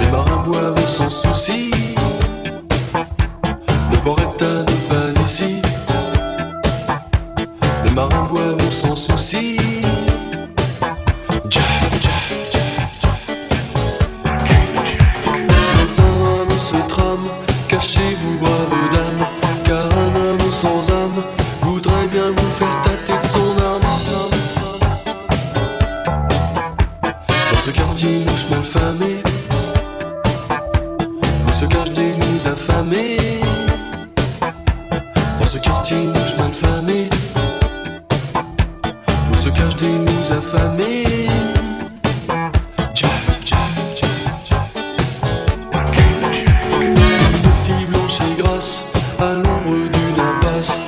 Les marins boivent sans souci. Le port est à deux pas. Les marins boivent sans souci. Jack, Jack, Jack, Jack. Dans un se trame, cachez-vous, brave dame. Où chemin de famille, où se cachent des loups affamés. Dans ce quartier où chemin de famille, où se cachent des loups affamés. Jack, Jack, Jack, Jack. Une fille blanche et grasse, à l'ombre d'une impasse,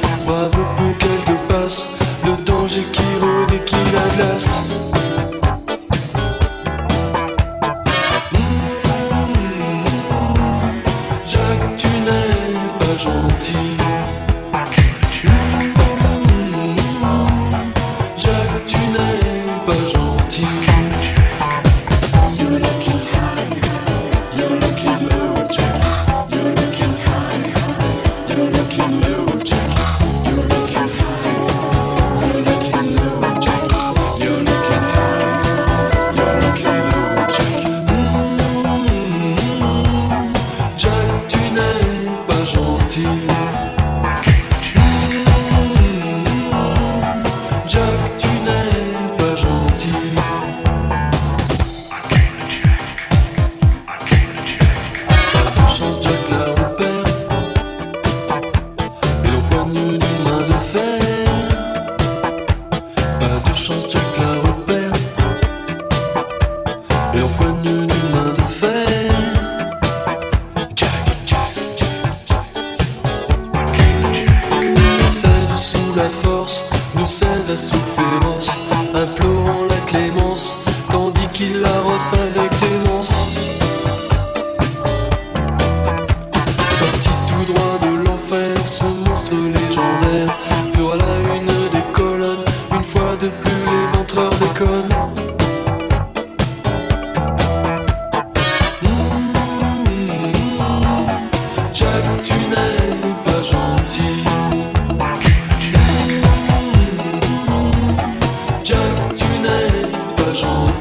Jack, tu n'es pas gentil. Pas de chance, Jack la repère. Et au poigne d'une main de. Jack, Jack, Jack, force, nous à féroce, implorant la clémence, tandis qu'il la rosse avec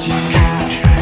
you have.